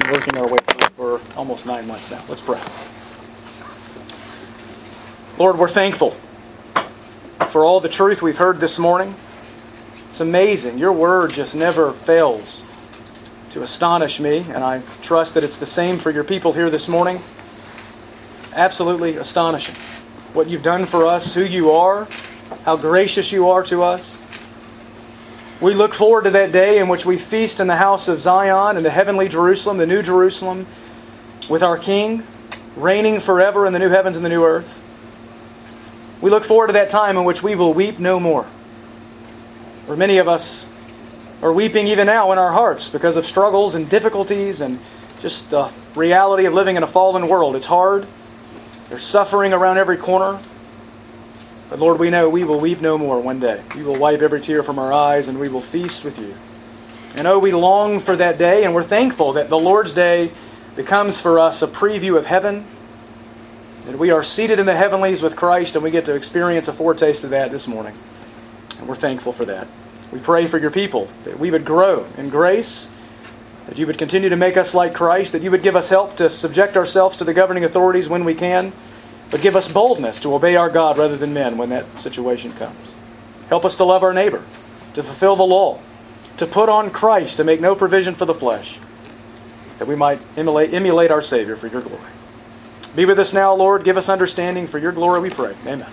been working our way through for almost nine months now. Let's pray. Lord, we're thankful for all the truth we've heard this morning. It's amazing. Your word just never fails to astonish me, and I trust that it's the same for your people here this morning. Absolutely astonishing. What you've done for us, who you are, how gracious you are to us. We look forward to that day in which we feast in the house of Zion, and the heavenly Jerusalem, the new Jerusalem, with our King, reigning forever in the new heavens and the new earth. We look forward to that time in which we will weep no more. For many of us are weeping even now in our hearts because of struggles and difficulties and just the reality of living in a fallen world. It's hard. There's suffering around every corner. But Lord, we know we will weep no more one day. You will wipe every tear from our eyes and we will feast with you. And oh, we long for that day and we're thankful that the Lord's day becomes for us a preview of heaven. That we are seated in the heavenlies with Christ and we get to experience a foretaste of that this morning. And we're thankful for that. We pray for your people that we would grow in grace, that you would continue to make us like Christ, that you would give us help to subject ourselves to the governing authorities when we can but give us boldness to obey our God rather than men when that situation comes. Help us to love our neighbor, to fulfill the law, to put on Christ, to make no provision for the flesh, that we might emulate, emulate our Savior for your glory. Be with us now, Lord. Give us understanding for your glory, we pray. Amen.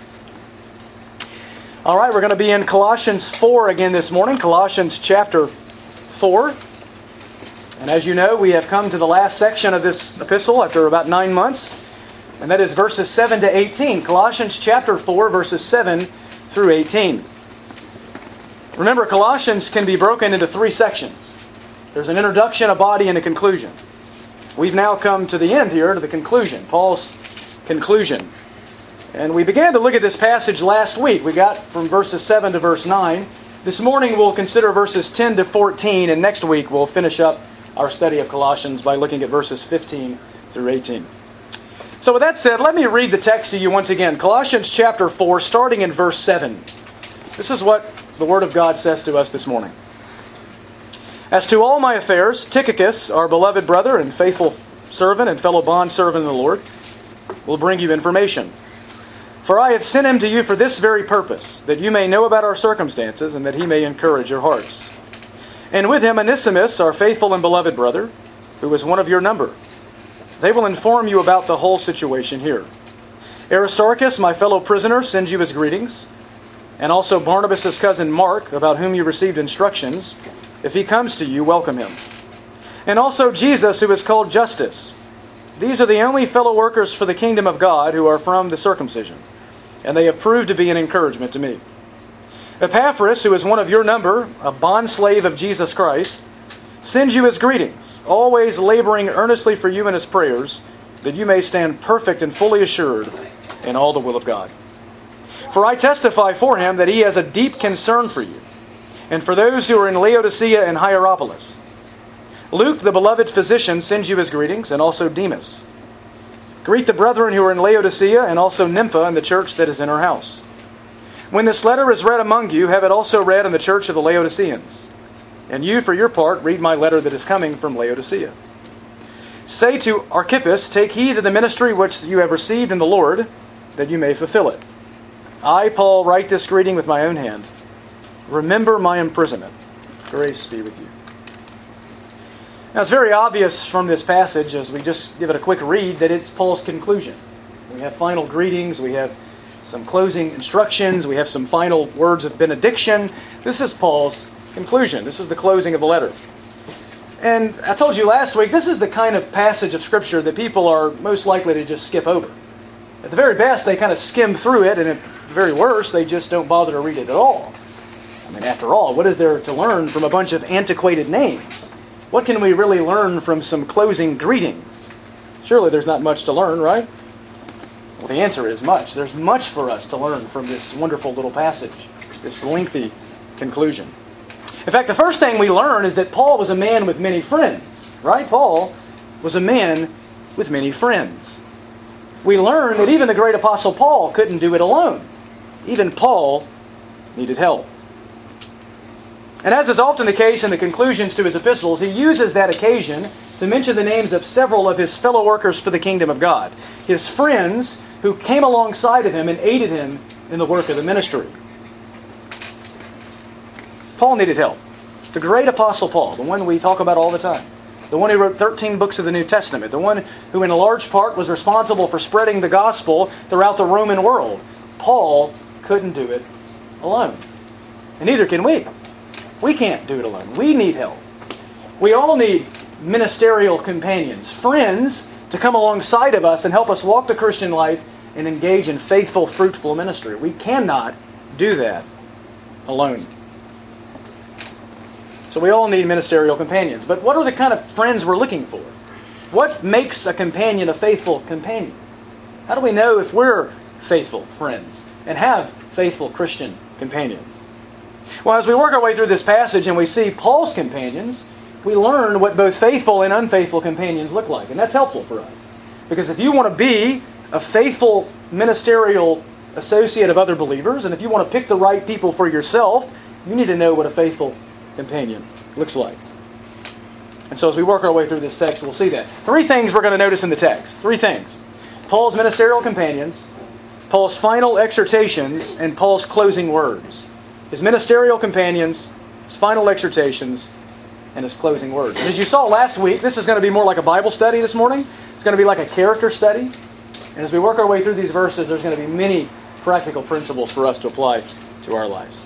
All right, we're going to be in Colossians 4 again this morning, Colossians chapter 4. And as you know, we have come to the last section of this epistle after about nine months and that is verses 7 to 18. Colossians chapter 4, verses 7 through 18. Remember, Colossians can be broken into three sections there's an introduction, a body, and a conclusion. We've now come to the end here, to the conclusion, Paul's conclusion. And we began to look at this passage last week. We got from verses 7 to verse 9. This morning we'll consider verses 10 to 14, and next week we'll finish up our study of Colossians by looking at verses 15 through 18. So, with that said, let me read the text to you once again. Colossians chapter 4, starting in verse 7. This is what the Word of God says to us this morning. As to all my affairs, Tychicus, our beloved brother and faithful servant and fellow bondservant in the Lord, will bring you information. For I have sent him to you for this very purpose, that you may know about our circumstances and that he may encourage your hearts. And with him Onesimus, our faithful and beloved brother, who is one of your number they will inform you about the whole situation here. Aristarchus, my fellow prisoner, sends you his greetings, and also Barnabas' cousin Mark, about whom you received instructions. If he comes to you, welcome him. And also Jesus, who is called Justus. These are the only fellow workers for the kingdom of God who are from the circumcision, and they have proved to be an encouragement to me. Epaphras, who is one of your number, a bondslave of Jesus Christ, sends you his greetings always laboring earnestly for you in his prayers, that you may stand perfect and fully assured in all the will of God. For I testify for him that he has a deep concern for you, and for those who are in Laodicea and Hierapolis. Luke, the beloved physician, sends you his greetings, and also Demas. Greet the brethren who are in Laodicea, and also Nympha and the church that is in her house. When this letter is read among you, have it also read in the church of the Laodiceans. And you, for your part, read my letter that is coming from Laodicea. Say to Archippus, Take heed to the ministry which you have received in the Lord, that you may fulfill it. I, Paul, write this greeting with my own hand. Remember my imprisonment. Grace be with you. Now, it's very obvious from this passage, as we just give it a quick read, that it's Paul's conclusion. We have final greetings, we have some closing instructions, we have some final words of benediction. This is Paul's conclusion. This is the closing of the letter. And I told you last week, this is the kind of passage of Scripture that people are most likely to just skip over. At the very best, they kind of skim through it, and at the very worst, they just don't bother to read it at all. I mean, after all, what is there to learn from a bunch of antiquated names? What can we really learn from some closing greetings? Surely there's not much to learn, right? Well, the answer is much. There's much for us to learn from this wonderful little passage, this lengthy conclusion. In fact, the first thing we learn is that Paul was a man with many friends, right? Paul was a man with many friends. We learn that even the great apostle Paul couldn't do it alone. Even Paul needed help. And as is often the case in the conclusions to his epistles, he uses that occasion to mention the names of several of his fellow workers for the kingdom of God, his friends who came alongside of him and aided him in the work of the ministry. Paul needed help. The great apostle Paul, the one we talk about all the time, the one who wrote 13 books of the New Testament, the one who, in a large part, was responsible for spreading the gospel throughout the Roman world. Paul couldn't do it alone. And neither can we. We can't do it alone. We need help. We all need ministerial companions, friends to come alongside of us and help us walk the Christian life and engage in faithful, fruitful ministry. We cannot do that alone. So we all need ministerial companions. But what are the kind of friends we're looking for? What makes a companion a faithful companion? How do we know if we're faithful friends and have faithful Christian companions? Well, as we work our way through this passage and we see Paul's companions, we learn what both faithful and unfaithful companions look like. And that's helpful for us. Because if you want to be a faithful ministerial associate of other believers, and if you want to pick the right people for yourself, you need to know what a faithful companion looks like. And so as we work our way through this text, we'll see that. Three things we're going to notice in the text. Three things Paul's ministerial companions, Paul's final exhortations, and Paul's closing words. His ministerial companions, his final exhortations, and his closing words. And as you saw last week, this is going to be more like a Bible study this morning. It's going to be like a character study. And as we work our way through these verses, there's going to be many practical principles for us to apply to our lives.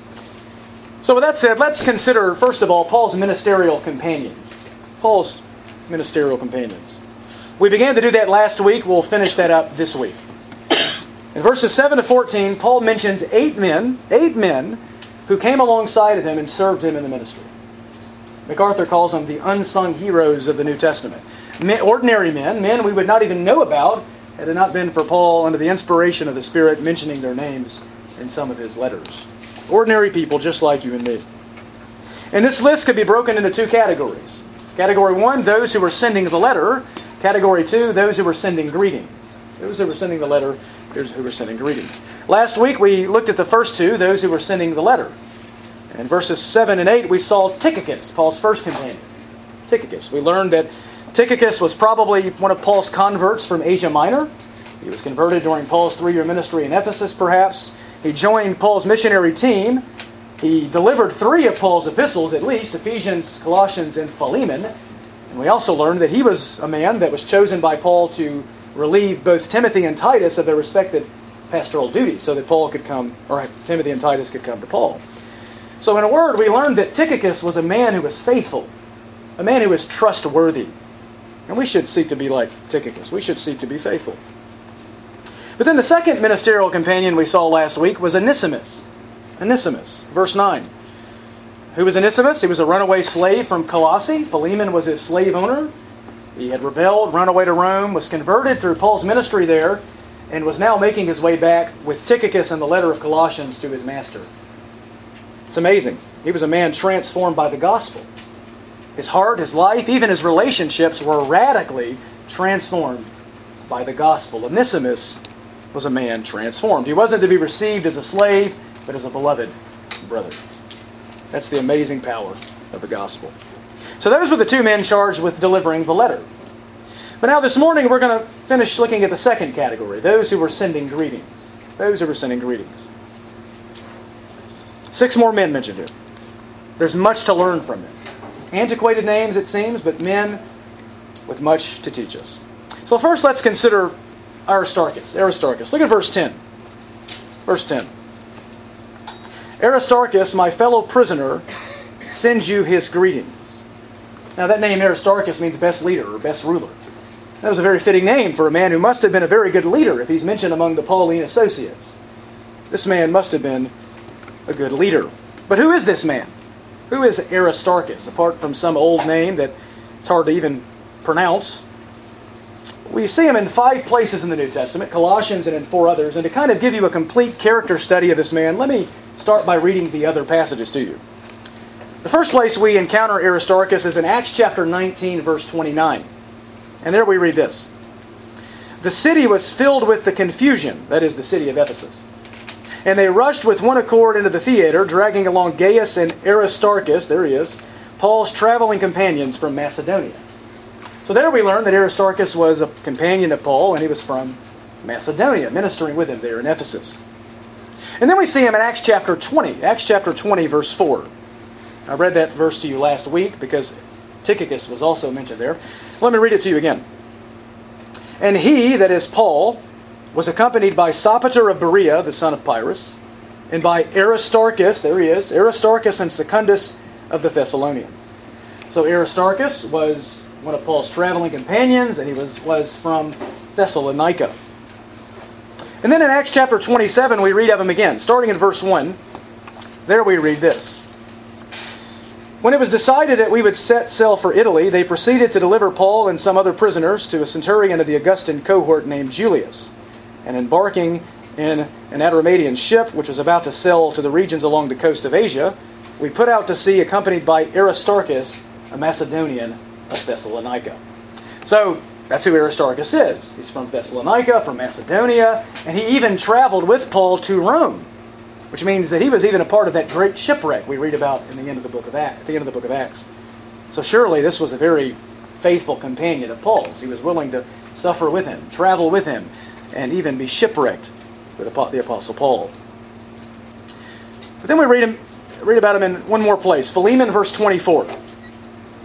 So, with that said, let's consider, first of all, Paul's ministerial companions. Paul's ministerial companions. We began to do that last week. We'll finish that up this week. In verses 7 to 14, Paul mentions eight men, eight men who came alongside of him and served him in the ministry. MacArthur calls them the unsung heroes of the New Testament. Men, ordinary men, men we would not even know about had it not been for Paul, under the inspiration of the Spirit, mentioning their names in some of his letters. Ordinary people just like you and me. And this list could be broken into two categories. Category one, those who were sending the letter. Category two, those who were sending greetings. Those who were sending the letter, those who were sending greetings. Last week we looked at the first two, those who were sending the letter. In verses 7 and 8, we saw Tychicus, Paul's first companion. Tychicus. We learned that Tychicus was probably one of Paul's converts from Asia Minor. He was converted during Paul's three year ministry in Ephesus, perhaps. He joined Paul's missionary team. He delivered three of Paul's epistles, at least Ephesians, Colossians, and Philemon. And we also learned that he was a man that was chosen by Paul to relieve both Timothy and Titus of their respective pastoral duties so that Paul could come, or Timothy and Titus could come to Paul. So, in a word, we learned that Tychicus was a man who was faithful, a man who was trustworthy. And we should seek to be like Tychicus. We should seek to be faithful. But then the second ministerial companion we saw last week was Onesimus. Onesimus, verse 9. Who was Onesimus? He was a runaway slave from Colossae. Philemon was his slave owner. He had rebelled, run away to Rome, was converted through Paul's ministry there, and was now making his way back with Tychicus and the letter of Colossians to his master. It's amazing. He was a man transformed by the gospel. His heart, his life, even his relationships were radically transformed by the gospel. Onesimus was a man transformed. He wasn't to be received as a slave, but as a beloved brother. That's the amazing power of the gospel. So those were the two men charged with delivering the letter. But now this morning we're going to finish looking at the second category those who were sending greetings. Those who were sending greetings. Six more men mentioned here. There's much to learn from them. Antiquated names, it seems, but men with much to teach us. So first let's consider Aristarchus. Aristarchus. Look at verse 10. Verse 10. Aristarchus, my fellow prisoner, sends you his greetings. Now, that name Aristarchus means best leader or best ruler. That was a very fitting name for a man who must have been a very good leader if he's mentioned among the Pauline associates. This man must have been a good leader. But who is this man? Who is Aristarchus, apart from some old name that it's hard to even pronounce? We see him in five places in the New Testament, Colossians and in four others. And to kind of give you a complete character study of this man, let me start by reading the other passages to you. The first place we encounter Aristarchus is in Acts chapter 19, verse 29. And there we read this The city was filled with the confusion, that is, the city of Ephesus. And they rushed with one accord into the theater, dragging along Gaius and Aristarchus, there he is, Paul's traveling companions from Macedonia. So there we learn that Aristarchus was a companion of Paul, and he was from Macedonia, ministering with him there in Ephesus. And then we see him in Acts chapter 20. Acts chapter 20, verse 4. I read that verse to you last week because Tychicus was also mentioned there. Let me read it to you again. And he, that is Paul, was accompanied by Sopater of Berea, the son of Pyrrhus, and by Aristarchus, there he is, Aristarchus and Secundus of the Thessalonians. So Aristarchus was one of Paul's traveling companions, and he was, was from Thessalonica. And then in Acts chapter 27, we read of him again, starting in verse 1. There we read this. When it was decided that we would set sail for Italy, they proceeded to deliver Paul and some other prisoners to a centurion of the Augustan cohort named Julius. And embarking in an Adramyttian ship, which was about to sail to the regions along the coast of Asia, we put out to sea accompanied by Aristarchus, a Macedonian of Thessalonica. So that's who Aristarchus is. He's from Thessalonica, from Macedonia, and he even traveled with Paul to Rome, which means that he was even a part of that great shipwreck we read about in the end of the book of Acts, at the end of the book of Acts. So surely this was a very faithful companion of Paul's. He was willing to suffer with him, travel with him, and even be shipwrecked with the apostle Paul. But then we read him read about him in one more place. Philemon verse 24.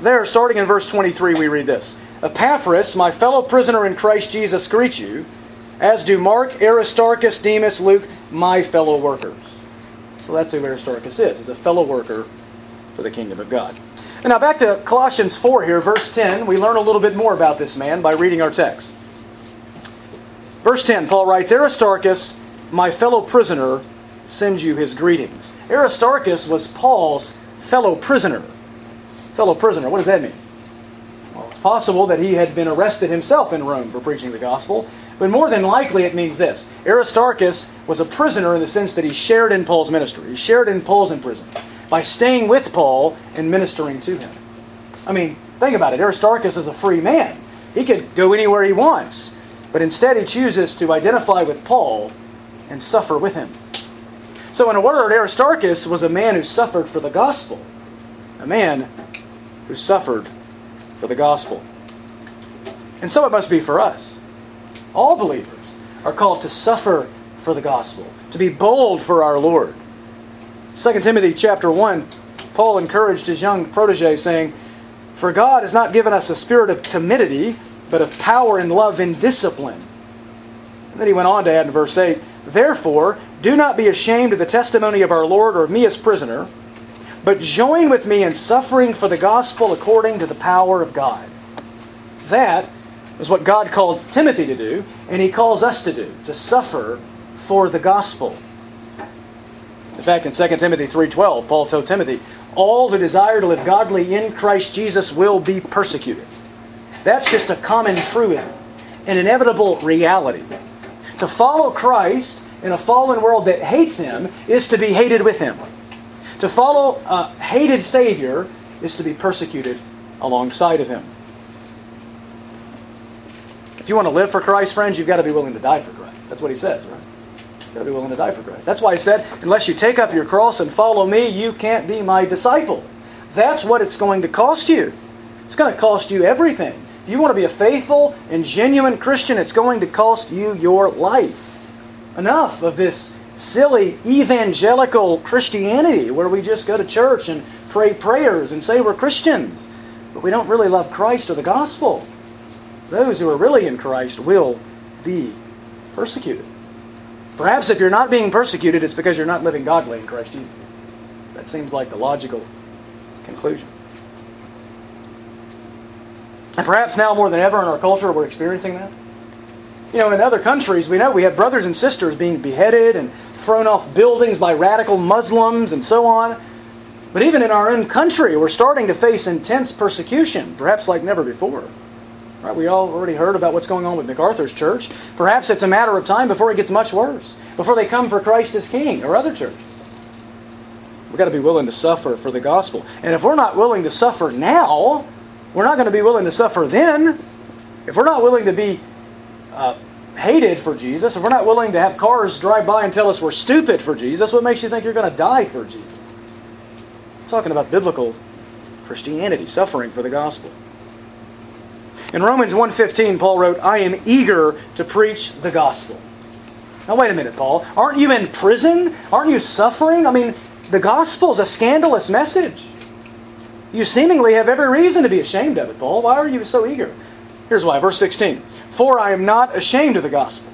There, starting in verse 23, we read this Epaphras, my fellow prisoner in Christ Jesus, greets you, as do Mark, Aristarchus, Demas, Luke, my fellow workers. So that's who Aristarchus is. He's a fellow worker for the kingdom of God. And now back to Colossians 4 here, verse 10. We learn a little bit more about this man by reading our text. Verse 10, Paul writes Aristarchus, my fellow prisoner, sends you his greetings. Aristarchus was Paul's fellow prisoner. Fellow prisoner, what does that mean? Well, it's possible that he had been arrested himself in Rome for preaching the gospel, but more than likely it means this Aristarchus was a prisoner in the sense that he shared in Paul's ministry, he shared in Paul's imprisonment by staying with Paul and ministering to him. I mean, think about it Aristarchus is a free man, he could go anywhere he wants. But instead, he chooses to identify with Paul and suffer with him. So, in a word, Aristarchus was a man who suffered for the gospel. A man who suffered for the gospel. And so it must be for us. All believers are called to suffer for the gospel, to be bold for our Lord. 2 Timothy chapter 1, Paul encouraged his young protege, saying, For God has not given us a spirit of timidity, but of power and love and discipline. And then he went on to add in verse 8, Therefore, do not be ashamed of the testimony of our Lord or of me as prisoner, but join with me in suffering for the gospel according to the power of God. That is what God called Timothy to do, and he calls us to do, to suffer for the gospel. In fact, in 2 Timothy 3:12, Paul told Timothy, "All who desire to live godly in Christ Jesus will be persecuted." That's just a common truism, an inevitable reality. To follow Christ in a fallen world that hates him is to be hated with him. To follow a hated Savior is to be persecuted alongside of him. If you want to live for Christ, friends, you've got to be willing to die for Christ. That's what he says, right? You've got to be willing to die for Christ. That's why he said, unless you take up your cross and follow me, you can't be my disciple. That's what it's going to cost you. It's going to cost you everything. If you want to be a faithful and genuine Christian, it's going to cost you your life. Enough of this silly evangelical Christianity where we just go to church and pray prayers and say we're Christians, but we don't really love Christ or the gospel. Those who are really in Christ will be persecuted. Perhaps if you're not being persecuted, it's because you're not living godly in Christ Jesus. That seems like the logical conclusion. And perhaps now more than ever in our culture, we're experiencing that. You know, in other countries, we know we have brothers and sisters being beheaded and thrown off buildings by radical Muslims and so on. But even in our own country, we're starting to face intense persecution, perhaps like never before. Right? We all already heard about what's going on with MacArthur's church. Perhaps it's a matter of time before it gets much worse, before they come for Christ as King or other churches. We've got to be willing to suffer for the gospel. And if we're not willing to suffer now, we're not going to be willing to suffer then. If we're not willing to be uh, hated for Jesus, if we're not willing to have cars drive by and tell us we're stupid for Jesus, what makes you think you're going to die for Jesus? I'm talking about biblical Christianity, suffering for the gospel. In Romans 1:15, Paul wrote, "I am eager to preach the gospel." Now wait a minute, Paul. Aren't you in prison? Aren't you suffering? I mean, the gospel is a scandalous message. You seemingly have every reason to be ashamed of it, Paul. Why are you so eager? Here's why, verse 16. For I am not ashamed of the gospel.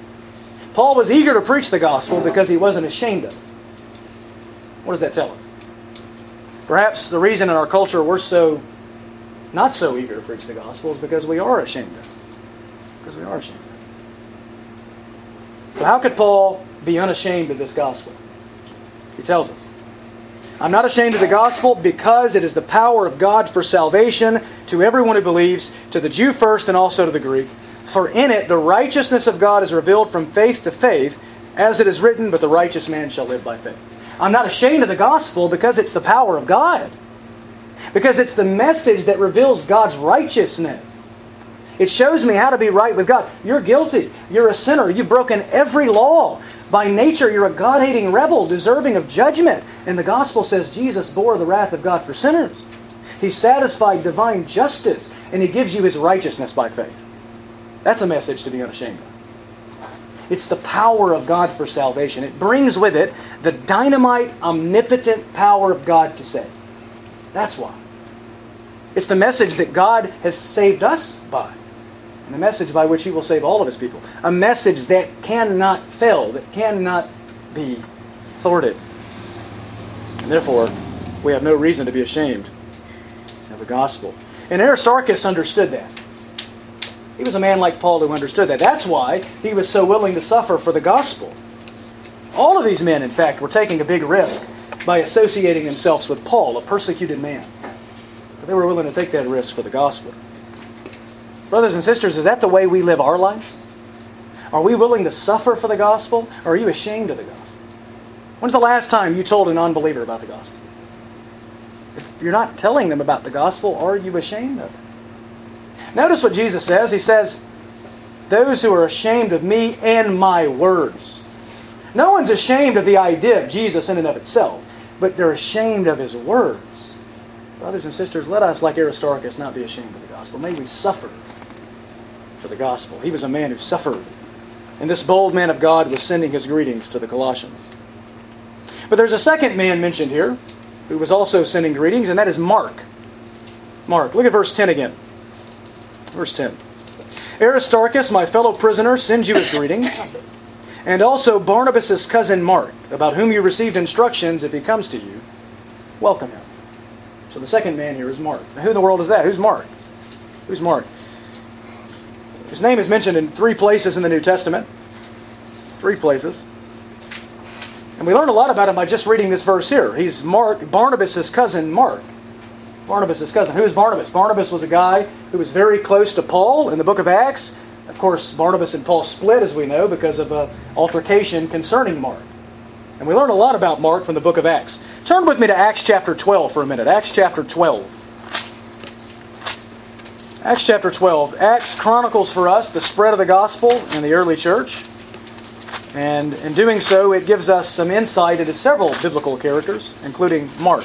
Paul was eager to preach the gospel because he wasn't ashamed of it. What does that tell us? Perhaps the reason in our culture we're so not so eager to preach the gospel is because we are ashamed of it. Because we are ashamed of it. So how could Paul be unashamed of this gospel? He tells us. I'm not ashamed of the gospel because it is the power of God for salvation to everyone who believes, to the Jew first and also to the Greek. For in it the righteousness of God is revealed from faith to faith, as it is written, but the righteous man shall live by faith. I'm not ashamed of the gospel because it's the power of God. Because it's the message that reveals God's righteousness. It shows me how to be right with God. You're guilty. You're a sinner. You've broken every law. By nature, you're a God hating rebel, deserving of judgment. And the gospel says Jesus bore the wrath of God for sinners. He satisfied divine justice, and He gives you His righteousness by faith. That's a message to be unashamed of. It's the power of God for salvation. It brings with it the dynamite, omnipotent power of God to save. That's why. It's the message that God has saved us by and the message by which he will save all of his people. A message that cannot fail, that cannot be thwarted. And therefore, we have no reason to be ashamed of the gospel. And Aristarchus understood that. He was a man like Paul who understood that. That's why he was so willing to suffer for the gospel. All of these men, in fact, were taking a big risk by associating themselves with Paul, a persecuted man. But they were willing to take that risk for the gospel. Brothers and sisters, is that the way we live our lives? Are we willing to suffer for the gospel, or are you ashamed of the gospel? When's the last time you told an unbeliever about the gospel? If you're not telling them about the gospel, are you ashamed of it? Notice what Jesus says. He says, Those who are ashamed of me and my words. No one's ashamed of the idea of Jesus in and of itself, but they're ashamed of his words. Brothers and sisters, let us, like Aristarchus, not be ashamed of the gospel. May we suffer for the gospel. He was a man who suffered. And this bold man of God was sending his greetings to the Colossians. But there's a second man mentioned here who was also sending greetings, and that is Mark. Mark. Look at verse 10 again. Verse 10. Aristarchus, my fellow prisoner, sends you his greetings, and also Barnabas' cousin Mark, about whom you received instructions if he comes to you. Welcome him. So the second man here is Mark. Now, who in the world is that? Who's Mark? Who's Mark? His name is mentioned in three places in the New Testament. Three places. And we learn a lot about him by just reading this verse here. He's Mark, Barnabas' cousin Mark. Barnabas' cousin. Who is Barnabas? Barnabas was a guy who was very close to Paul in the book of Acts. Of course, Barnabas and Paul split, as we know, because of an altercation concerning Mark. And we learn a lot about Mark from the book of Acts. Turn with me to Acts chapter 12 for a minute. Acts chapter 12. Acts chapter 12. Acts chronicles for us the spread of the gospel in the early church. And in doing so, it gives us some insight into several biblical characters, including Mark.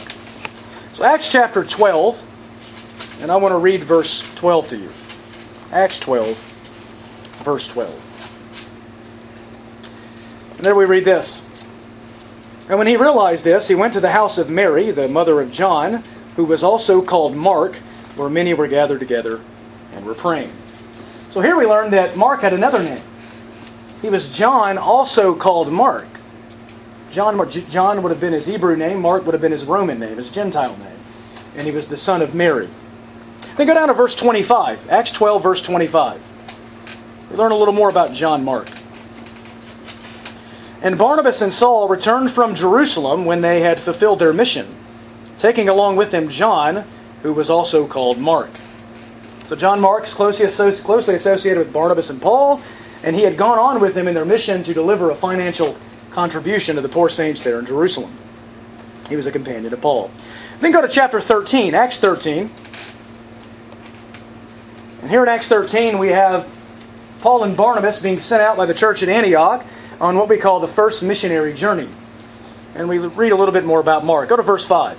So, Acts chapter 12, and I want to read verse 12 to you. Acts 12, verse 12. And there we read this. And when he realized this, he went to the house of Mary, the mother of John, who was also called Mark where many were gathered together and were praying. So here we learn that Mark had another name. He was John, also called Mark. John, John would have been his Hebrew name, Mark would have been his Roman name, his Gentile name. And he was the son of Mary. Then go down to verse 25, Acts 12, verse 25. We learn a little more about John Mark. And Barnabas and Saul returned from Jerusalem when they had fulfilled their mission, taking along with them John, who was also called Mark. So John Mark is closely, closely associated with Barnabas and Paul, and he had gone on with them in their mission to deliver a financial contribution to the poor saints there in Jerusalem. He was a companion of Paul. Then go to chapter 13, Acts 13. And here in Acts 13, we have Paul and Barnabas being sent out by the church at Antioch on what we call the first missionary journey. And we read a little bit more about Mark. Go to verse 5.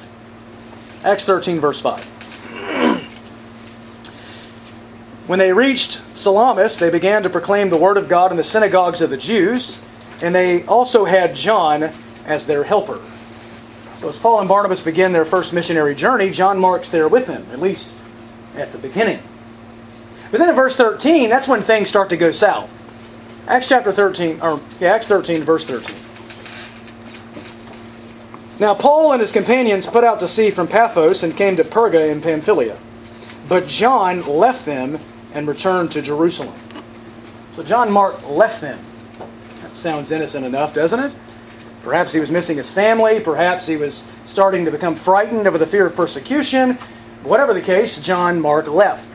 Acts 13, verse 5. When they reached Salamis, they began to proclaim the word of God in the synagogues of the Jews, and they also had John as their helper. So as Paul and Barnabas begin their first missionary journey, John Mark's there with them, at least at the beginning. But then in verse 13, that's when things start to go south. Acts chapter 13, or yeah, Acts 13, verse 13. Now Paul and his companions put out to sea from Paphos and came to Perga in Pamphylia. But John left them and returned to Jerusalem. So John Mark left them. Sounds innocent enough, doesn't it? Perhaps he was missing his family. Perhaps he was starting to become frightened over the fear of persecution. Whatever the case, John Mark left.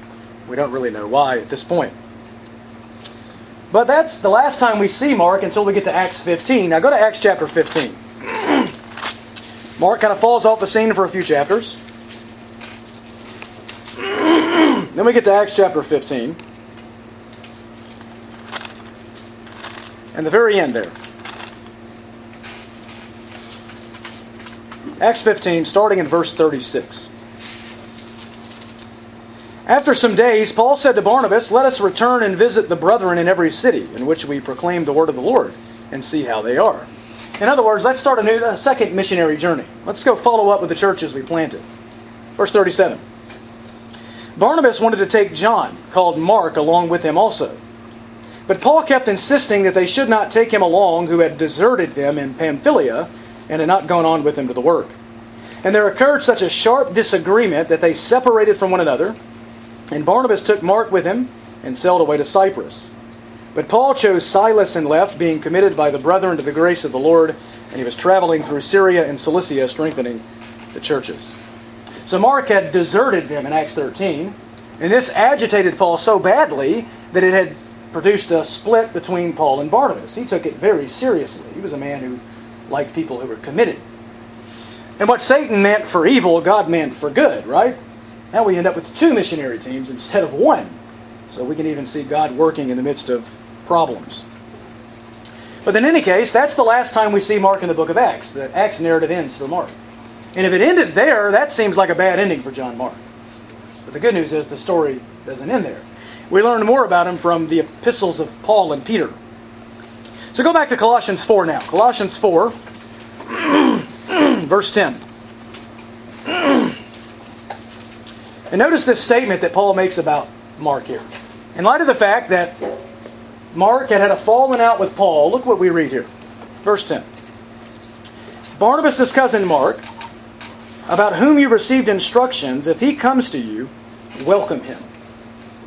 We don't really know why at this point. But that's the last time we see Mark until we get to Acts 15. Now go to Acts chapter 15. Mark kind of falls off the scene for a few chapters. then we get to Acts chapter 15. And the very end there. Acts 15, starting in verse 36. After some days, Paul said to Barnabas, Let us return and visit the brethren in every city in which we proclaim the word of the Lord and see how they are. In other words, let's start a new a second missionary journey. Let's go follow up with the churches we planted. Verse 37. Barnabas wanted to take John, called Mark, along with him also. But Paul kept insisting that they should not take him along who had deserted them in Pamphylia and had not gone on with him to the work. And there occurred such a sharp disagreement that they separated from one another, and Barnabas took Mark with him and sailed away to Cyprus. But Paul chose Silas and left, being committed by the brethren to the grace of the Lord, and he was traveling through Syria and Cilicia, strengthening the churches. So Mark had deserted them in Acts 13, and this agitated Paul so badly that it had produced a split between Paul and Barnabas. He took it very seriously. He was a man who liked people who were committed. And what Satan meant for evil, God meant for good, right? Now we end up with two missionary teams instead of one. So we can even see God working in the midst of problems. But in any case, that's the last time we see Mark in the book of Acts. The Acts narrative ends for Mark. And if it ended there, that seems like a bad ending for John Mark. But the good news is the story doesn't end there. We learn more about him from the epistles of Paul and Peter. So go back to Colossians 4 now. Colossians 4, verse 10. And notice this statement that Paul makes about Mark here. In light of the fact that Mark had had a falling out with Paul, look what we read here. Verse 10. Barnabas' cousin Mark, about whom you received instructions, if he comes to you, welcome him.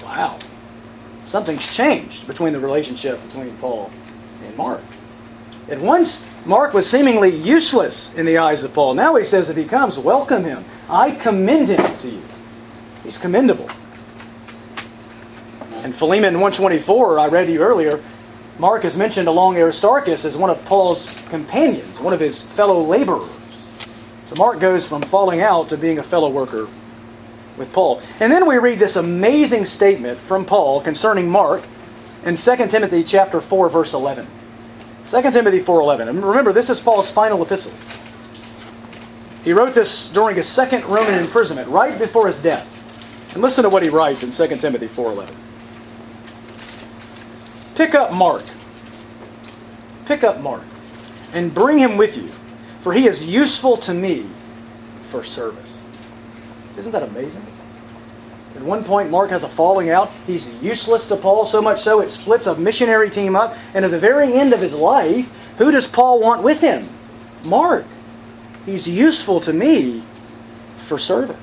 Wow. Something's changed between the relationship between Paul and Mark. At once, Mark was seemingly useless in the eyes of Paul. Now he says, if he comes, welcome him. I commend him to you. He's commendable. In Philemon 124, I read you earlier, Mark is mentioned along Aristarchus as one of Paul's companions, one of his fellow laborers. So Mark goes from falling out to being a fellow worker with Paul. And then we read this amazing statement from Paul concerning Mark in 2 Timothy chapter 4 verse 11. 2 Timothy 4:11. And remember this is Paul's final epistle. He wrote this during his second Roman imprisonment right before his death. And listen to what he writes in 2 Timothy 4:11. Pick up Mark. Pick up Mark and bring him with you, for he is useful to me for service. Isn't that amazing? At one point, Mark has a falling out. He's useless to Paul, so much so it splits a missionary team up. And at the very end of his life, who does Paul want with him? Mark. He's useful to me for service.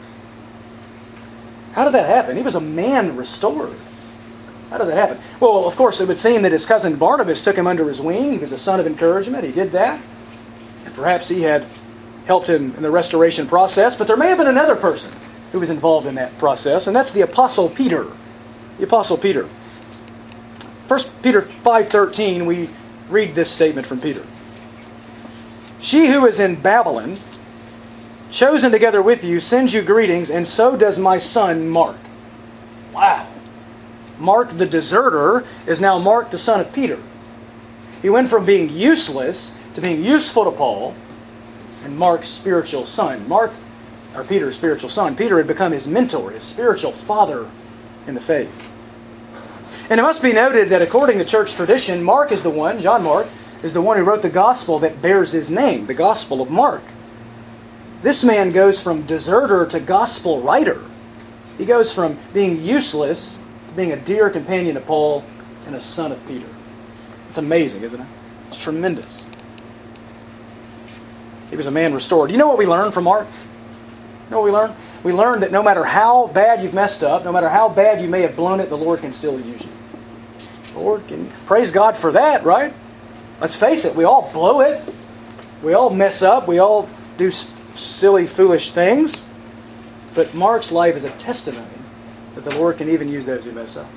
How did that happen? He was a man restored. How did that happen? Well, of course, it would seem that his cousin Barnabas took him under his wing. He was a son of encouragement. He did that. And perhaps he had helped him in the restoration process. But there may have been another person who was involved in that process, and that's the Apostle Peter. The Apostle Peter. 1 Peter 5.13, we read this statement from Peter. She who is in Babylon chosen together with you, sends you greetings, and so does my son Mark. Wow. Mark the deserter is now Mark the son of Peter. He went from being useless to being useful to Paul, and Mark's spiritual son. Mark, or Peter's spiritual son. Peter had become his mentor, his spiritual father in the faith. And it must be noted that according to church tradition, Mark is the one, John Mark, is the one who wrote the gospel that bears his name, the Gospel of Mark. This man goes from deserter to gospel writer. He goes from being useless to being a dear companion of Paul and a son of Peter. It's amazing, isn't it? It's tremendous. He was a man restored. You know what we learn from Mark? You know we learn? We learn that no matter how bad you've messed up, no matter how bad you may have blown it, the Lord can still use you. Lord can praise God for that, right? Let's face it, we all blow it. We all mess up. We all do silly, foolish things. But Mark's life is a testimony that the Lord can even use those who mess up.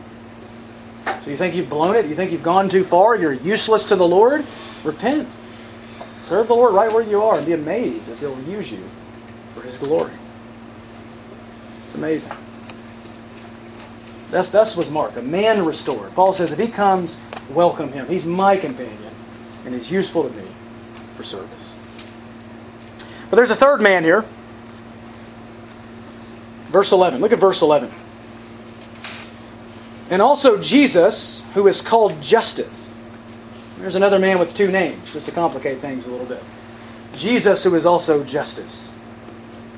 So you think you've blown it? You think you've gone too far? You're useless to the Lord? Repent. Serve the Lord right where you are and be amazed as He'll use you for His glory. It's amazing. That's, that's was Mark, a man restored. Paul says if he comes, welcome him. He's my companion, and he's useful to me for service. But there's a third man here. Verse 11. Look at verse 11. And also Jesus, who is called Justus. There's another man with two names, just to complicate things a little bit. Jesus, who is also Justus.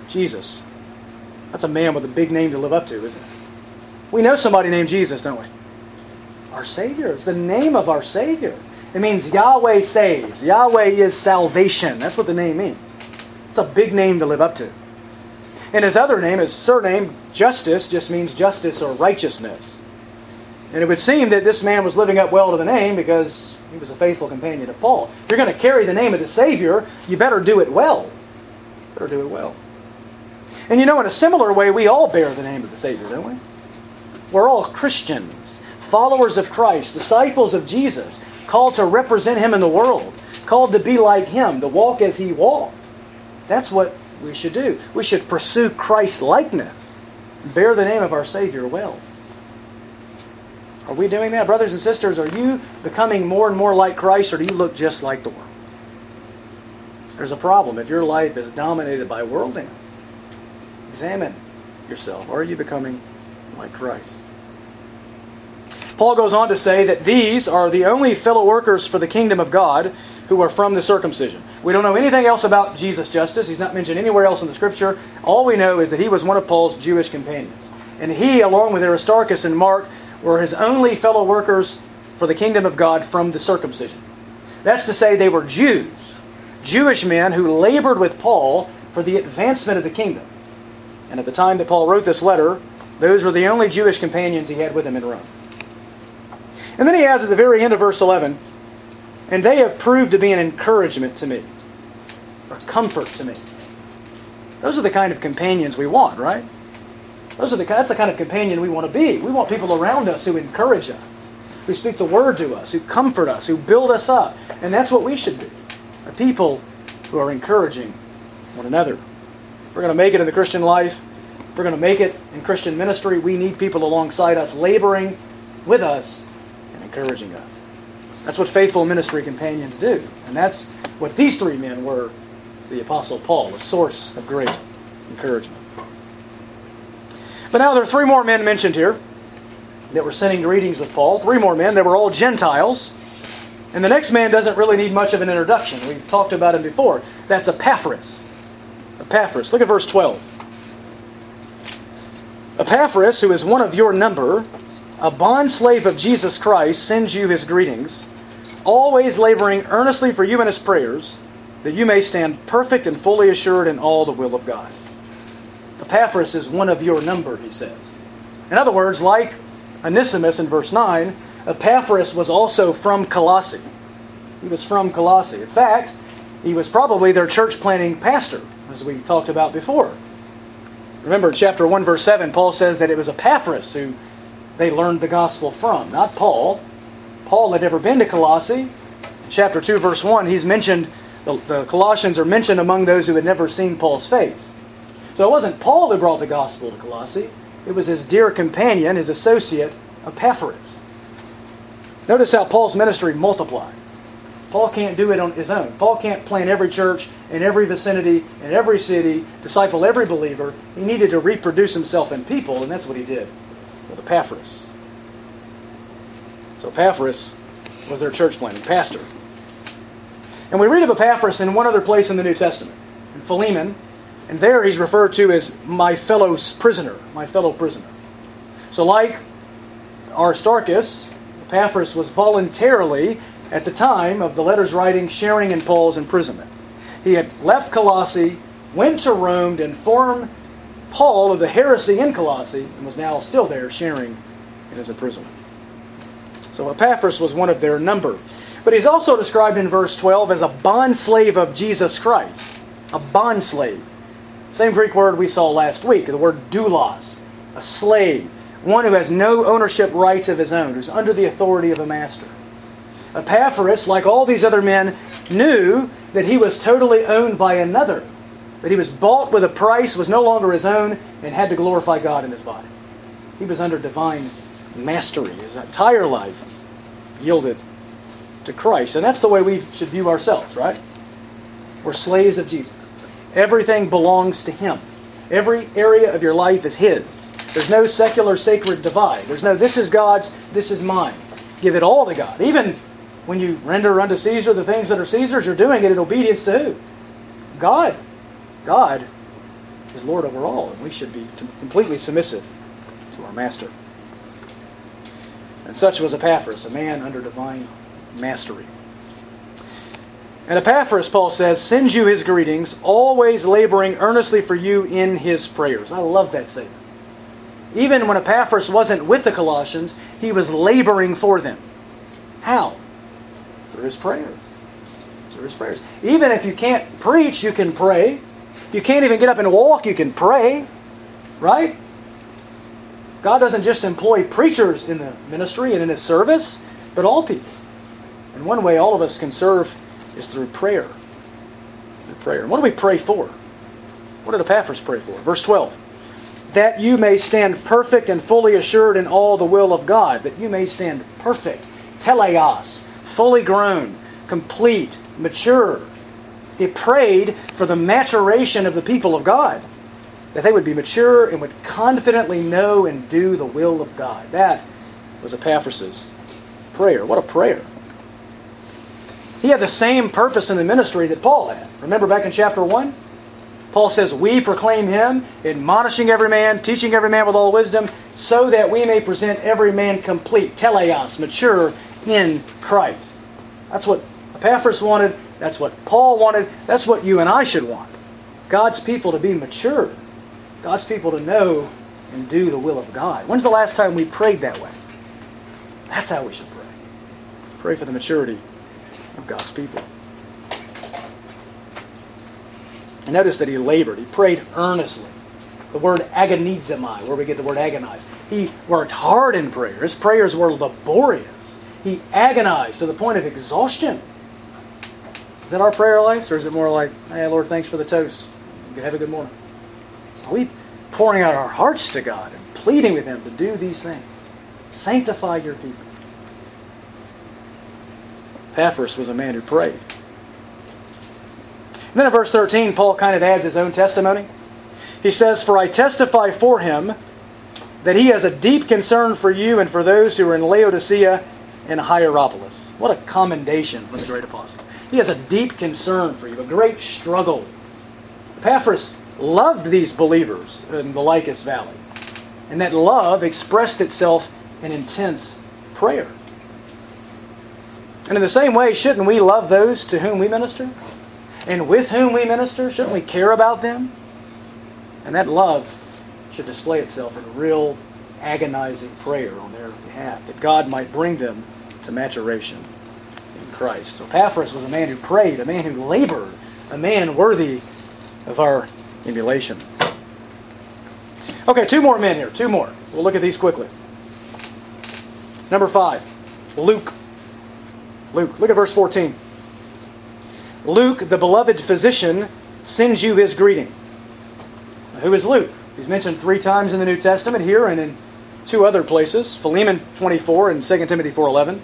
Jesus. That's a man with a big name to live up to, isn't it? We know somebody named Jesus, don't we? Our Savior. It's the name of our Savior. It means Yahweh saves. Yahweh is salvation. That's what the name means. It's a big name to live up to. And his other name, his surname, Justus, just means justice or righteousness. And it would seem that this man was living up well to the name because he was a faithful companion of Paul. If you're going to carry the name of the Savior, you better do it well. Better do it well. And you know, in a similar way, we all bear the name of the Savior, don't we? We're all Christians, followers of Christ, disciples of Jesus, called to represent Him in the world, called to be like Him, to walk as He walked. That's what we should do. We should pursue Christ likeness, bear the name of our Savior well. Are we doing that? Brothers and sisters, are you becoming more and more like Christ, or do you look just like the world? There's a problem. If your life is dominated by worldliness, examine yourself. Are you becoming like Christ? Paul goes on to say that these are the only fellow workers for the kingdom of God who are from the circumcision. We don't know anything else about Jesus Justus. He's not mentioned anywhere else in the scripture. All we know is that he was one of Paul's Jewish companions. And he, along with Aristarchus and Mark, were his only fellow workers for the kingdom of God from the circumcision. That's to say, they were Jews, Jewish men who labored with Paul for the advancement of the kingdom. And at the time that Paul wrote this letter, those were the only Jewish companions he had with him in Rome. And then he adds at the very end of verse 11, and they have proved to be an encouragement to me, or comfort to me. Those are the kind of companions we want, right? Those are the, that's the kind of companion we want to be. We want people around us who encourage us, who speak the word to us, who comfort us, who build us up. And that's what we should be. A people who are encouraging one another. We're going to make it in the Christian life, we're going to make it in Christian ministry, we need people alongside us, laboring with us and encouraging us. That's what faithful ministry companions do. And that's what these three men were the Apostle Paul, a source of great encouragement. But now there are three more men mentioned here that were sending greetings with Paul. Three more men. They were all Gentiles. And the next man doesn't really need much of an introduction. We've talked about him before. That's Epaphras. Epaphras. Look at verse 12. Epaphras, who is one of your number, a bondslave of Jesus Christ, sends you his greetings always laboring earnestly for you in his prayers, that you may stand perfect and fully assured in all the will of God. Epaphras is one of your number, he says. In other words, like Onesimus in verse 9, Epaphras was also from Colossae. He was from Colossae. In fact, he was probably their church planting pastor, as we talked about before. Remember, chapter 1, verse 7, Paul says that it was Epaphras who they learned the gospel from, not Paul. Paul had never been to Colossae. In chapter 2, verse 1, he's mentioned, the, the Colossians are mentioned among those who had never seen Paul's face. So it wasn't Paul who brought the gospel to Colossae, it was his dear companion, his associate, Epaphras. Notice how Paul's ministry multiplied. Paul can't do it on his own. Paul can't plant every church in every vicinity, in every city, disciple every believer. He needed to reproduce himself in people, and that's what he did with Epaphras. So Epaphras was their church planting pastor. And we read of Epaphras in one other place in the New Testament, in Philemon, and there he's referred to as my fellow prisoner, my fellow prisoner. So, like Aristarchus, Epaphras was voluntarily, at the time of the letter's writing, sharing in Paul's imprisonment. He had left Colossae, went to Rome to inform Paul of the heresy in Colossae, and was now still there sharing in his imprisonment. So Epaphras was one of their number. But he's also described in verse 12 as a bondslave of Jesus Christ. A bondslave. Same Greek word we saw last week, the word doulos, a slave, one who has no ownership rights of his own, who's under the authority of a master. Epaphras, like all these other men, knew that he was totally owned by another, that he was bought with a price, was no longer his own, and had to glorify God in his body. He was under divine mastery. His entire life yielded to Christ. And that's the way we should view ourselves, right? We're slaves of Jesus. Everything belongs to Him. Every area of your life is His. There's no secular sacred divide. There's no, this is God's, this is mine. Give it all to God. Even when you render unto Caesar the things that are Caesar's, you're doing it in obedience to who? God. God is Lord over all, and we should be completely submissive to our Master. And such was Epaphras, a man under divine mastery. And Epaphras, Paul says, sends you his greetings, always laboring earnestly for you in his prayers. I love that statement. Even when Epaphras wasn't with the Colossians, he was laboring for them. How? Through his prayers. Through his prayers. Even if you can't preach, you can pray. If you can't even get up and walk, you can pray. Right? God doesn't just employ preachers in the ministry and in his service, but all people. And one way all of us can serve is through prayer. Through prayer. And what do we pray for? What did Epaphras pray for? Verse 12. That you may stand perfect and fully assured in all the will of God. That you may stand perfect. Teleios. Fully grown. Complete. Mature. He prayed for the maturation of the people of God that they would be mature and would confidently know and do the will of God. That was Epaphras' prayer. What a prayer. He had the same purpose in the ministry that Paul had. Remember back in chapter 1? Paul says, We proclaim him, admonishing every man, teaching every man with all wisdom, so that we may present every man complete, teleios, mature in Christ. That's what Epaphras wanted. That's what Paul wanted. That's what you and I should want. God's people to be mature God's people to know and do the will of God. When's the last time we prayed that way? That's how we should pray. Pray for the maturity of God's people. And notice that he labored. He prayed earnestly. The word agonizomai, where we get the word agonize. He worked hard in prayer. His prayers were laborious. He agonized to the point of exhaustion. Is that our prayer life? Or is it more like, hey, Lord, thanks for the toast. Have a good morning? Are we pouring out our hearts to God and pleading with Him to do these things? Sanctify your people. Epaphras was a man who prayed. And then in verse 13, Paul kind of adds his own testimony. He says, For I testify for him that he has a deep concern for you and for those who are in Laodicea and Hierapolis. What a commendation from the great apostle. He has a deep concern for you, a great struggle. Epaphras loved these believers in the Lycus Valley. And that love expressed itself in intense prayer. And in the same way, shouldn't we love those to whom we minister? And with whom we minister? Shouldn't we care about them? And that love should display itself in real agonizing prayer on their behalf, that God might bring them to maturation in Christ. So Epaphras was a man who prayed, a man who labored, a man worthy of our emulation. Okay, two more men here. Two more. We'll look at these quickly. Number five, Luke. Luke. Look at verse 14. Luke, the beloved physician, sends you his greeting. Now, who is Luke? He's mentioned three times in the New Testament here and in two other places, Philemon 24 and 2 Timothy 4.11.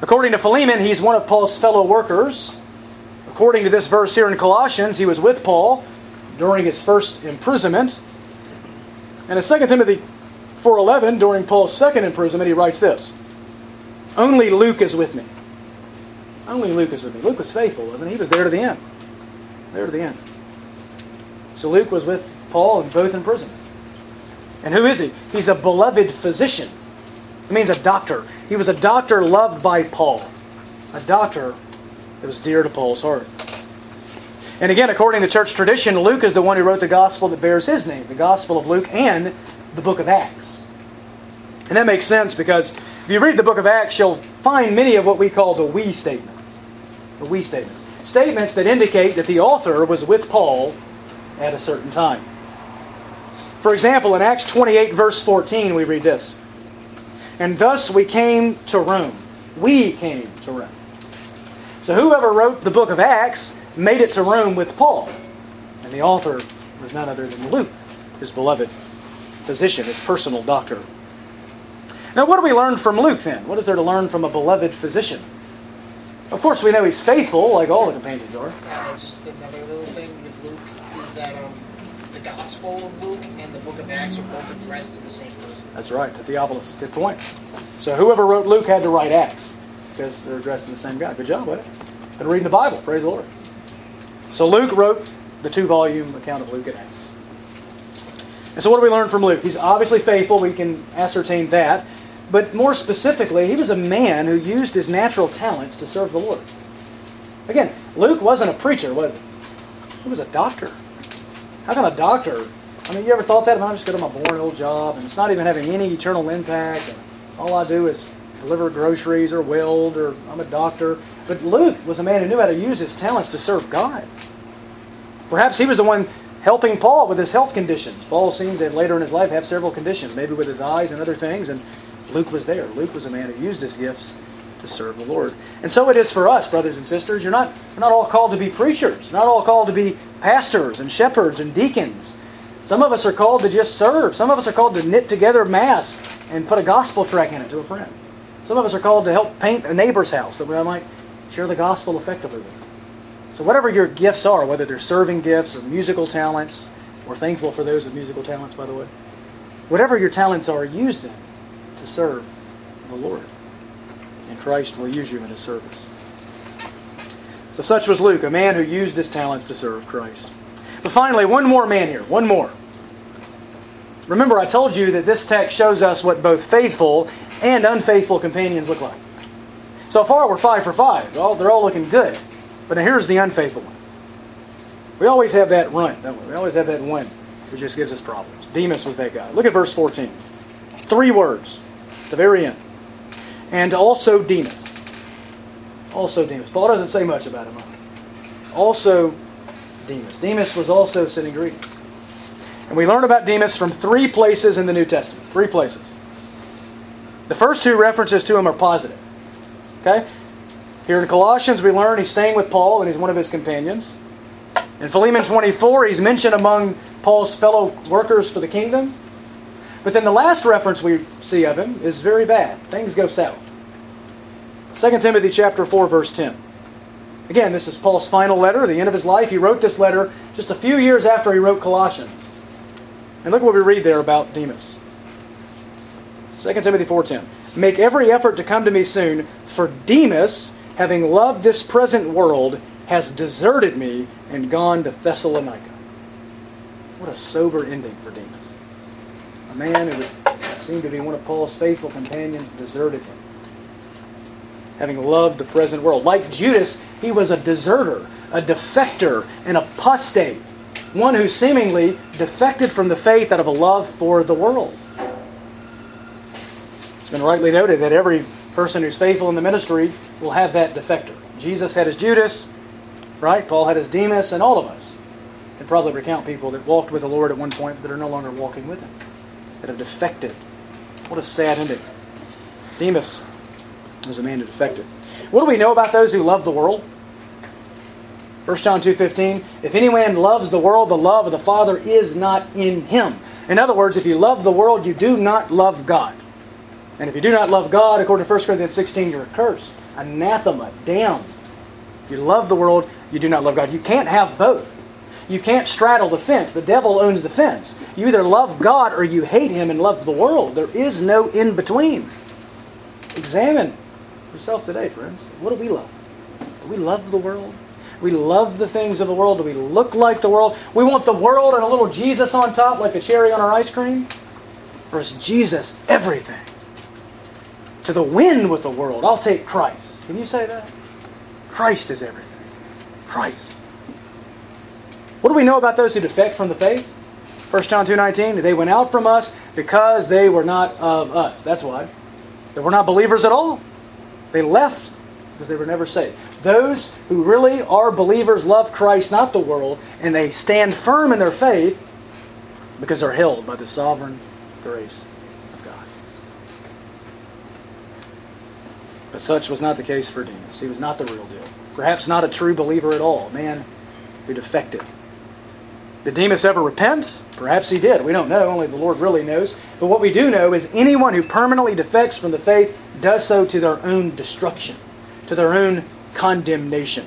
According to Philemon, he's one of Paul's fellow workers. According to this verse here in Colossians, he was with Paul during his first imprisonment. And in 2 Timothy 4.11, during Paul's second imprisonment, he writes this. Only Luke is with me. Only Luke is with me. Luke was faithful, wasn't he? He was there to the end. There to the end. So Luke was with Paul and both in prison. And who is he? He's a beloved physician. It means a doctor. He was a doctor loved by Paul. A doctor that was dear to Paul's heart. And again, according to church tradition, Luke is the one who wrote the gospel that bears his name, the Gospel of Luke and the book of Acts. And that makes sense because if you read the book of Acts, you'll find many of what we call the we statements. The we statements. Statements that indicate that the author was with Paul at a certain time. For example, in Acts 28, verse 14, we read this And thus we came to Rome. We came to Rome. So whoever wrote the book of Acts made it to Rome with Paul. And the author was none other than Luke, his beloved physician, his personal doctor. Now, what do we learn from Luke then? What is there to learn from a beloved physician? Of course, we know he's faithful, like all the companions are. Uh, just another little thing with Luke is that um, the Gospel of Luke and the Book of Acts are both addressed to the same person. That's right, to Theophilus. Good point. So whoever wrote Luke had to write Acts because they're addressed to the same guy. Good job, buddy. Been reading the Bible. Praise the Lord. So Luke wrote the two-volume account of Luke and Acts. And so what do we learn from Luke? He's obviously faithful. We can ascertain that. But more specifically, he was a man who used his natural talents to serve the Lord. Again, Luke wasn't a preacher, was he? He was a doctor. How can a doctor? I mean, you ever thought that? I'm just going to my boring old job, and it's not even having any eternal impact. And all I do is deliver groceries or weld, or I'm a doctor. But Luke was a man who knew how to use his talents to serve God. Perhaps he was the one helping Paul with his health conditions. Paul seemed to later in his life have several conditions, maybe with his eyes and other things, and Luke was there. Luke was a man who used his gifts to serve the Lord. And so it is for us, brothers and sisters. You're not, you're not all called to be preachers, not all called to be pastors and shepherds and deacons. Some of us are called to just serve. Some of us are called to knit together mass and put a gospel track in it to a friend. Some of us are called to help paint a neighbor's house that we might share the gospel effectively with. So whatever your gifts are, whether they're serving gifts or musical talents, we're thankful for those with musical talents, by the way. Whatever your talents are, use them to serve the Lord. And Christ will use you in his service. So such was Luke, a man who used his talents to serve Christ. But finally, one more man here. One more. Remember, I told you that this text shows us what both faithful and unfaithful companions look like. So far, we're five for five. They're all, they're all looking good. But now here's the unfaithful one. We always have that run, don't we? We always have that one who just gives us problems. Demas was that guy. Look at verse 14. Three words the very end. And also Demas. Also Demas. Paul doesn't say much about him. Also Demas. Demas was also sitting greeting. And we learn about Demas from three places in the New Testament. Three places. The first two references to him are positive. Okay? Here in Colossians, we learn he's staying with Paul and he's one of his companions. In Philemon 24, he's mentioned among Paul's fellow workers for the kingdom. But then the last reference we see of him is very bad. Things go south. 2 Timothy chapter 4, verse 10. Again, this is Paul's final letter, the end of his life. He wrote this letter just a few years after he wrote Colossians. And look what we read there about Demas. 2 Timothy 4:10. Make every effort to come to me soon, for Demas, having loved this present world, has deserted me and gone to Thessalonica. What a sober ending for Demas. A man who seemed to be one of Paul's faithful companions deserted him. Having loved the present world. Like Judas, he was a deserter, a defector, an apostate. One who seemingly defected from the faith out of a love for the world. It's been rightly noted that every person who's faithful in the ministry will have that defector. Jesus had his Judas, right? Paul had his Demas, and all of us can probably recount people that walked with the Lord at one point that are no longer walking with him, that have defected. What a sad ending. Demas was a man who defected. What do we know about those who love the world? 1 John 2.15, if anyone loves the world, the love of the Father is not in him. In other words, if you love the world, you do not love God. And if you do not love God, according to 1 Corinthians 16, you're accursed, anathema, damned. If you love the world, you do not love God. You can't have both. You can't straddle the fence. The devil owns the fence. You either love God or you hate him and love the world. There is no in between. Examine yourself today, friends. What do we love? Do we love the world? We love the things of the world. Do we look like the world? We want the world and a little Jesus on top, like a cherry on our ice cream? Or is Jesus everything? To the wind with the world, I'll take Christ. Can you say that? Christ is everything. Christ. What do we know about those who defect from the faith? 1 John 2.19, they went out from us because they were not of us. That's why. They were not believers at all. They left because they were never saved. Those who really are believers love Christ, not the world, and they stand firm in their faith because they're held by the sovereign grace of God. But such was not the case for Demas. He was not the real deal. Perhaps not a true believer at all, a man who defected. Did Demas ever repent? Perhaps he did. We don't know. Only the Lord really knows. But what we do know is anyone who permanently defects from the faith does so to their own destruction, to their own condemnation.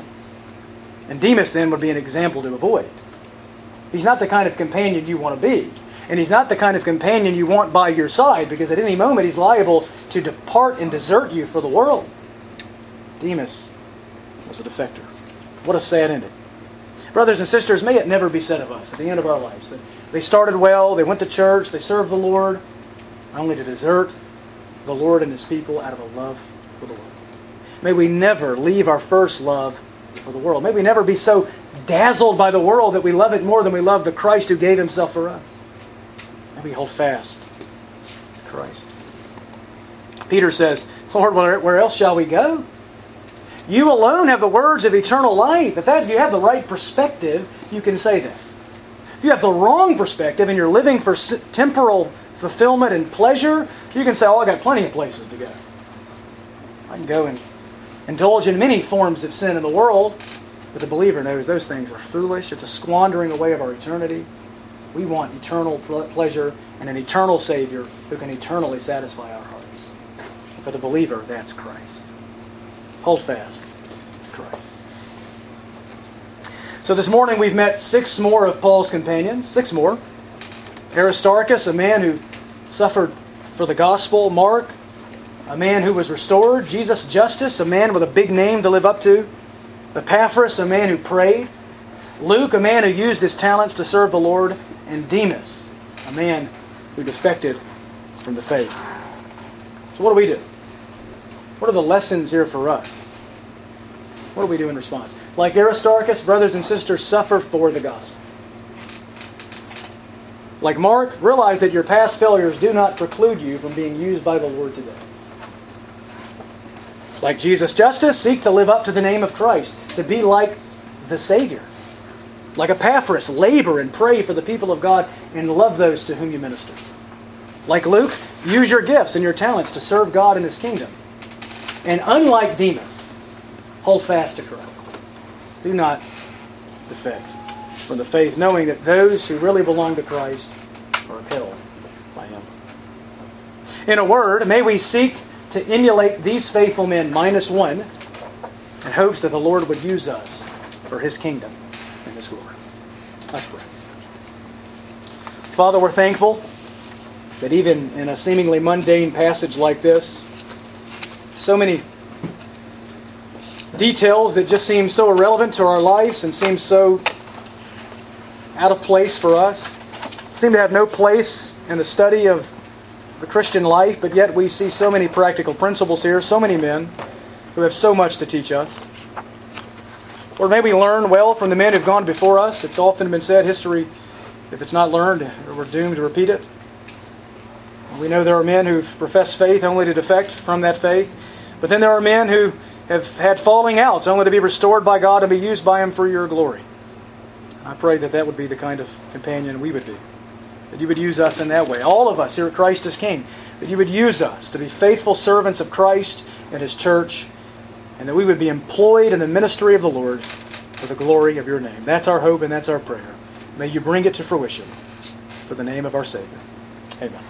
And Demas then would be an example to avoid. He's not the kind of companion you want to be. And he's not the kind of companion you want by your side because at any moment he's liable to depart and desert you for the world. Demas was a defector. What a sad ending. Brothers and sisters, may it never be said of us at the end of our lives that they started well, they went to church, they served the Lord, only to desert the Lord and his people out of a love for the world. May we never leave our first love for the world. May we never be so dazzled by the world that we love it more than we love the Christ who gave himself for us. May we hold fast to Christ. Peter says, Lord, where, where else shall we go? You alone have the words of eternal life. If, that, if you have the right perspective, you can say that. If you have the wrong perspective and you're living for temporal fulfillment and pleasure, you can say, Oh, I got plenty of places to go. I can go and indulge in many forms of sin in the world, but the believer knows those things are foolish. It's a squandering away of our eternity. We want eternal pleasure and an eternal Savior who can eternally satisfy our hearts. For the believer, that's Christ. Hold fast Christ. So this morning we've met six more of Paul's companions, six more. Aristarchus, a man who suffered for the gospel. Mark, a man who was restored. Jesus Justus, a man with a big name to live up to. Epaphras, a man who prayed. Luke, a man who used his talents to serve the Lord. And Demas, a man who defected from the faith. So what do we do? What are the lessons here for us? What do we do in response? Like Aristarchus, brothers and sisters, suffer for the gospel. Like Mark, realize that your past failures do not preclude you from being used by the Lord today. Like Jesus Justus, seek to live up to the name of Christ, to be like the Savior. Like Epaphras, labor and pray for the people of God and love those to whom you minister. Like Luke, use your gifts and your talents to serve God in His kingdom. And unlike Demas, hold fast to Christ. Do not defect from the faith, knowing that those who really belong to Christ are upheld by Him. In a word, may we seek to emulate these faithful men minus one in hopes that the Lord would use us for His kingdom and His glory. Let's pray. Father, we're thankful that even in a seemingly mundane passage like this, so many details that just seem so irrelevant to our lives and seem so out of place for us, seem to have no place in the study of the Christian life, but yet we see so many practical principles here, so many men who have so much to teach us. Or may we learn well from the men who've gone before us. It's often been said history, if it's not learned, we're doomed to repeat it. We know there are men who've professed faith only to defect from that faith. But then there are men who have had falling outs only to be restored by God and be used by Him for your glory. I pray that that would be the kind of companion we would be. That you would use us in that way. All of us here at Christ as King. That you would use us to be faithful servants of Christ and His church. And that we would be employed in the ministry of the Lord for the glory of your name. That's our hope and that's our prayer. May you bring it to fruition for the name of our Savior. Amen.